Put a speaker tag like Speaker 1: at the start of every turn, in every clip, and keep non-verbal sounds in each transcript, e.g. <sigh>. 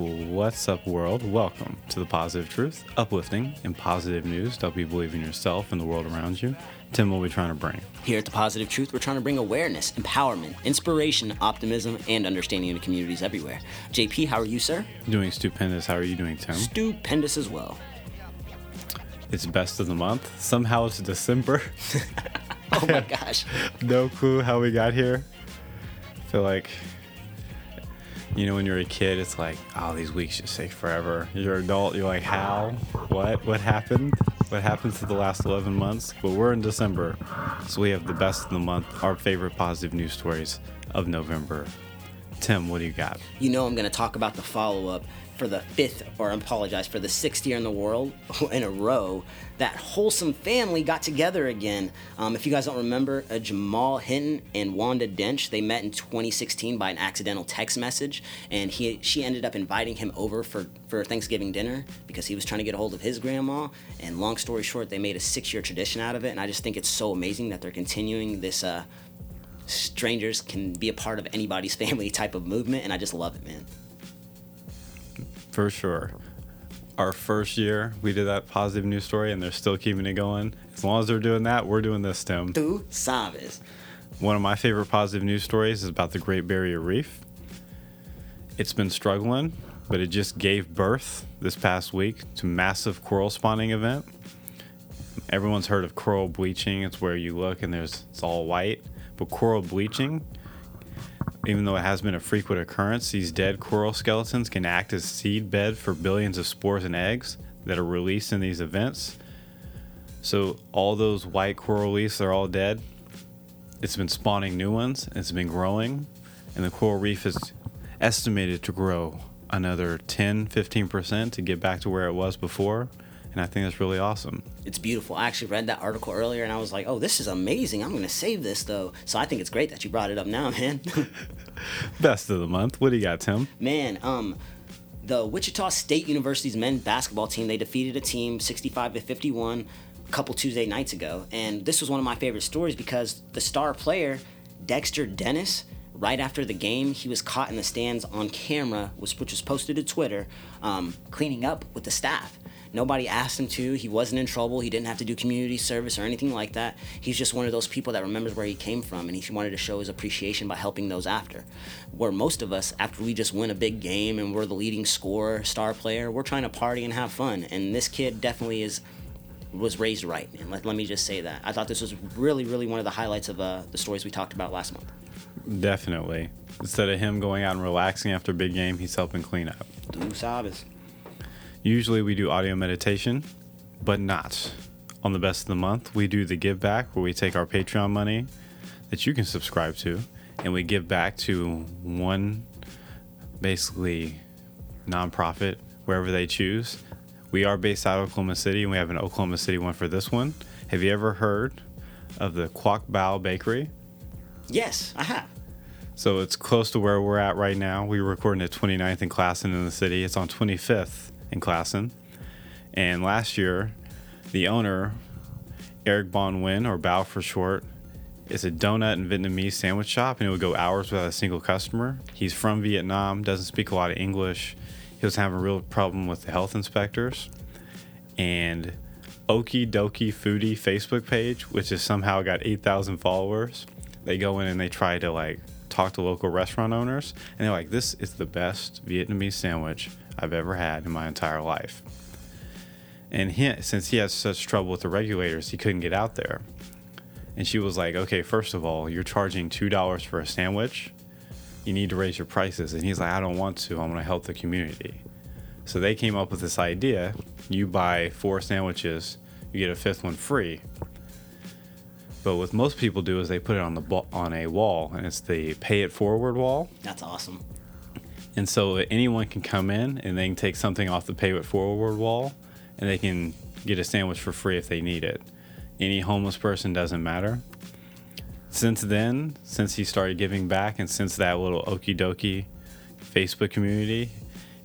Speaker 1: What's up, world? Welcome to the Positive Truth, uplifting and positive news to help you believe in yourself and the world around you. Tim, what are we trying to bring?
Speaker 2: Here at The Positive Truth, we're trying to bring awareness, empowerment, inspiration, optimism, and understanding into communities everywhere. JP, how are you, sir?
Speaker 1: Doing stupendous. How are you doing, Tim?
Speaker 2: Stupendous as well.
Speaker 1: It's best of the month. Somehow it's December. <laughs>
Speaker 2: Oh my <laughs> gosh.
Speaker 1: no clue how we got here. I feel like, you know, when you're a kid, it's like, oh, these weeks just take forever. You're an adult, you're like, how? What? What happened? What happened to the last 11 months? But we're in December, so we have the best of the month, our favorite positive news stories of November. Tim, what do you got?
Speaker 2: You know, I'm going to talk about the follow up for the fifth, or I apologize, for the sixth year in the world <laughs> in a row, that wholesome family got together again. Um, if you guys don't remember, uh, Jamal Hinton and Wanda Dench, they met in 2016 by an accidental text message, and he she ended up inviting him over for, for Thanksgiving dinner because he was trying to get a hold of his grandma. And long story short, they made a six year tradition out of it, and I just think it's so amazing that they're continuing this. Uh, strangers can be a part of anybody's <laughs> family type of movement, and I just love it, man
Speaker 1: for sure. Our first year, we did that positive news story, and they're still keeping it going. As long as they're doing that, we're doing this, Tim.
Speaker 2: Tu sabes.
Speaker 1: One of my favorite positive news stories is about the Great Barrier Reef. It's been struggling, but it just gave birth this past week to massive coral spawning event. Everyone's heard of coral bleaching. It's where you look and there's it's all white. But coral bleaching even though it has been a frequent occurrence, these dead coral skeletons can act as seed bed for billions of spores and eggs that are released in these events. So all those white coral reefs are all dead. It's been spawning new ones. It's been growing, and the coral reef is estimated to grow another 10, 15% to get back to where it was before and I think that's really awesome.
Speaker 2: It's beautiful. I actually read that article earlier, and I was like, "Oh, this is amazing! I'm going to save this though." So I think it's great that you brought it up now, man. <laughs> <laughs>
Speaker 1: Best of the month. What do you got, Tim?
Speaker 2: Man, um, the Wichita State University's men's basketball team they defeated a team 65 to 51 a couple Tuesday nights ago, and this was one of my favorite stories because the star player Dexter Dennis right after the game, he was caught in the stands on camera, which, was posted to Twitter, um, cleaning up with the staff. Nobody asked him to. He wasn't in trouble. He didn't have to do community service or anything like that. He's just one of those people that remembers where he came from and he wanted to show his appreciation by helping those after. Where most of us, after we just win a big game and we're the leading scorer, star player, we're trying to party and have fun. And this kid definitely is was raised right. And let, let me just say that. I thought this was really, really one of the highlights of uh, the stories we talked about last month.
Speaker 1: Definitely. Instead of him going out and relaxing after a big game, he's helping clean up.
Speaker 2: Sabes.
Speaker 1: Usually we do audio meditation, but not on the best of the month. We do the give back where we take our Patreon money that you can subscribe to and we give back to one basically nonprofit wherever they choose. We are based out of Oklahoma City and we have an Oklahoma City one for this one. Have you ever heard of the Quoc Bao Bakery?
Speaker 2: Yes, I have.
Speaker 1: So it's close to where we're at right now. We were recording at 29th and Classen in the city. It's on 25th in Classen. And last year, the owner, Eric Bon Nguyen, or Bao for short, is a donut and Vietnamese sandwich shop, and it would go hours without a single customer. He's from Vietnam, doesn't speak a lot of English. He was having a real problem with the health inspectors. And Okie Dokie Foodie Facebook page, which has somehow got 8,000 followers, they go in and they try to like talk to local restaurant owners, and they're like, "This is the best Vietnamese sandwich I've ever had in my entire life. And he, since he has such trouble with the regulators, he couldn't get out there. And she was like, okay, first of all, you're charging $2 for a sandwich. You need to raise your prices. And he's like, I don't want to. I'm going to help the community. So they came up with this idea you buy four sandwiches, you get a fifth one free. But what most people do is they put it on the on a wall, and it's the pay it forward wall.
Speaker 2: That's awesome.
Speaker 1: And so anyone can come in and they can take something off the pay it forward wall and they can get a sandwich for free if they need it. Any homeless person doesn't matter. Since then, since he started giving back and since that little okie dokie Facebook community,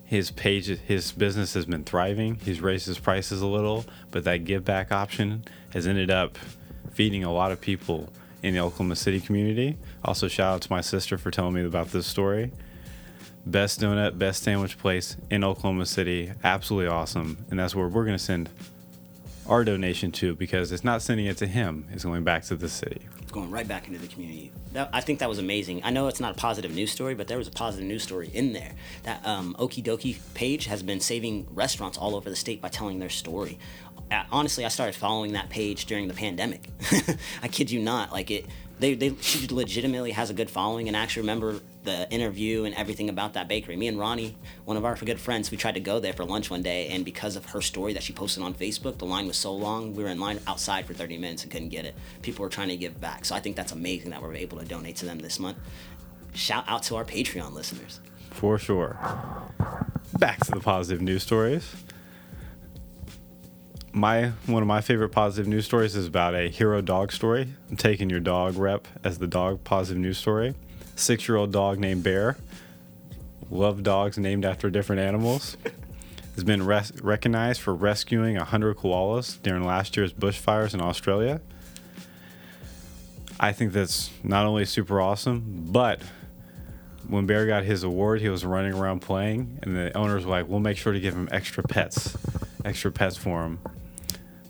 Speaker 1: his page his business has been thriving. He's raised his prices a little, but that give back option has ended up feeding a lot of people in the Oklahoma City community. Also shout out to my sister for telling me about this story Best donut, best sandwich place in Oklahoma City. Absolutely awesome. And that's where we're going to send our donation to because it's not sending it to him, it's going back to the city.
Speaker 2: It's going right back into the community. That, I think that was amazing. I know it's not a positive news story, but there was a positive news story in there. That um, Okie Dokie page has been saving restaurants all over the state by telling their story. Honestly, I started following that page during the pandemic. <laughs> I kid you not. Like it, they, they, she legitimately has a good following, and I actually remember the interview and everything about that bakery. Me and Ronnie, one of our good friends, we tried to go there for lunch one day, and because of her story that she posted on Facebook, the line was so long, we were in line outside for 30 minutes and couldn't get it. People were trying to give back, so I think that's amazing that we're able to donate to them this month. Shout out to our Patreon listeners.
Speaker 1: For sure. Back to the positive news stories my one of my favorite positive news stories is about a hero dog story. I'm taking your dog rep as the dog positive news story. Six year old dog named Bear. Love dogs named after different animals. has been res- recognized for rescuing 100 koalas during last year's bushfires in Australia. I think that's not only super awesome, but when Bear got his award, he was running around playing, and the owners were like, "We'll make sure to give him extra pets, extra pets for him."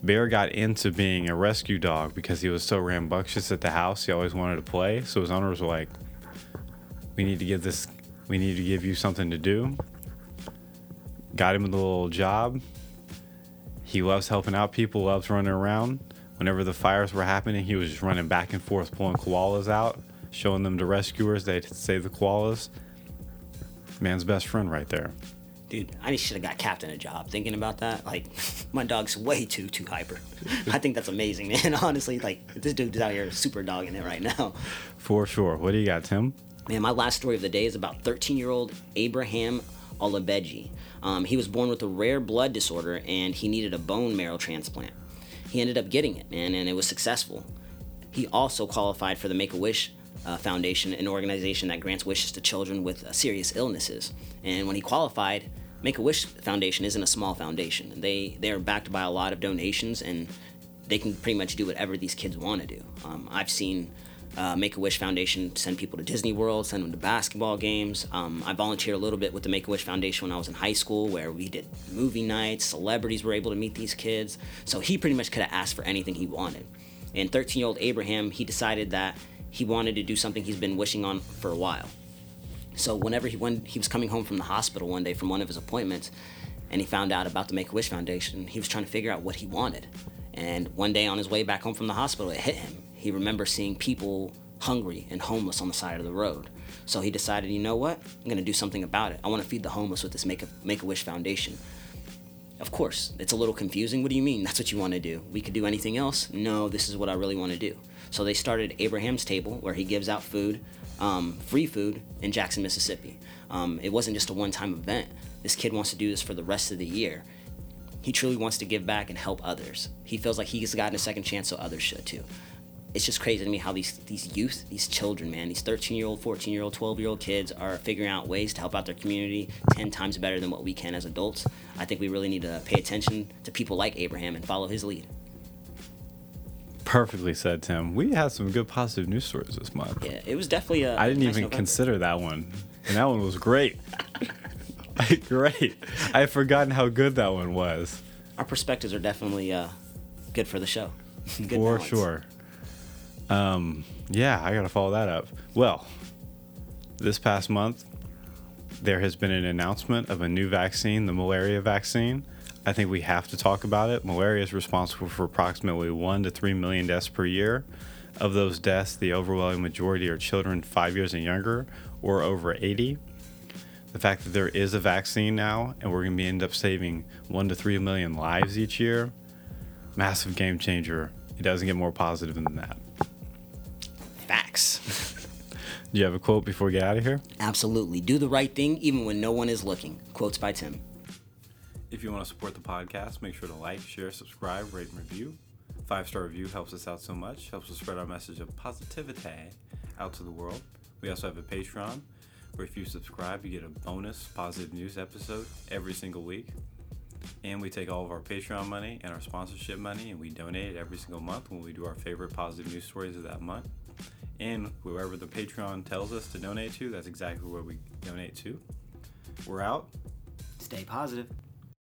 Speaker 1: Bear got into being a rescue dog because he was so rambunctious at the house. He always wanted to play. So his owners were like, "We need to give this. We need to give you something to do." Got him a little job. He loves helping out people. Loves running around. Whenever the fires were happening, he was just running back and forth, pulling koalas out, showing them to rescuers. They'd save the koalas. Man's best friend right there
Speaker 2: dude, I should have got captain a job. Thinking about that, like, <laughs> my dog's way too too hyper. I think that's amazing, <laughs> man. Honestly, like this dude's out here super dogging it right now.
Speaker 1: For sure. What do you got, Tim?
Speaker 2: Man, my last story of the day is about 13 year old Abraham Olagbegi. Um, he was born with a rare blood disorder and he needed a bone marrow transplant. He ended up getting it, man, and it was successful. He also qualified for the Make a Wish uh, Foundation, an organization that grants wishes to children with uh, serious illnesses. And when he qualified, Make a Wish Foundation isn't a small foundation. They they are backed by a lot of donations, and they can pretty much do whatever these kids want to do. Um, I've seen uh, Make a Wish Foundation send people to Disney World, send them to basketball games. Um, I volunteered a little bit with the Make a Wish Foundation when I was in high school, where we did movie nights. Celebrities were able to meet these kids, so he pretty much could have asked for anything he wanted. And 13-year-old Abraham, he decided that he wanted to do something he's been wishing on for a while. So whenever he he was coming home from the hospital one day from one of his appointments, and he found out about the Make a Wish Foundation, he was trying to figure out what he wanted. And one day on his way back home from the hospital, it hit him. He remembers seeing people hungry and homeless on the side of the road. So he decided, you know what? I'm gonna do something about it. I want to feed the homeless with this Make a Make a Wish Foundation. Of course, it's a little confusing. What do you mean? That's what you want to do? We could do anything else? No, this is what I really want to do. So they started Abraham's Table, where he gives out food um, free food in Jackson, Mississippi. Um, it wasn't just a one time event. This kid wants to do this for the rest of the year. He truly wants to give back and help others. He feels like he's gotten a second chance, so others should too. It's just crazy to me how these these youth, these children, man, these 13 year old, 14 year old, 12 year old kids are figuring out ways to help out their community 10 times better than what we can as adults. I think we really need to pay attention to people like Abraham and follow his lead.
Speaker 1: Perfectly said, Tim. We had some good positive news stories this month.
Speaker 2: Yeah, it was definitely a.
Speaker 1: I didn't
Speaker 2: nice
Speaker 1: even
Speaker 2: November.
Speaker 1: consider that one, and that one was great. <laughs> <laughs> great. I had forgotten how good that one was.
Speaker 2: Our perspectives are definitely uh, good for the show. <laughs> good
Speaker 1: For
Speaker 2: balance.
Speaker 1: sure. Um, yeah, I gotta follow that up. Well, this past month, there has been an announcement of a new vaccine, the malaria vaccine. I think we have to talk about it. Malaria is responsible for approximately one to three million deaths per year. Of those deaths, the overwhelming majority are children five years and younger or over 80. The fact that there is a vaccine now and we're going to end up saving one to three million lives each year, massive game changer. It doesn't get more positive than that.
Speaker 2: Facts. <laughs>
Speaker 1: Do you have a quote before we get out of here?
Speaker 2: Absolutely. Do the right thing even when no one is looking. Quotes by Tim.
Speaker 1: If you want to support the podcast, make sure to like, share, subscribe, rate, and review. Five star review helps us out so much, helps us spread our message of positivity out to the world. We also have a Patreon where if you subscribe, you get a bonus positive news episode every single week. And we take all of our Patreon money and our sponsorship money and we donate it every single month when we do our favorite positive news stories of that month. And whoever the Patreon tells us to donate to, that's exactly where we donate to. We're out.
Speaker 2: Stay positive.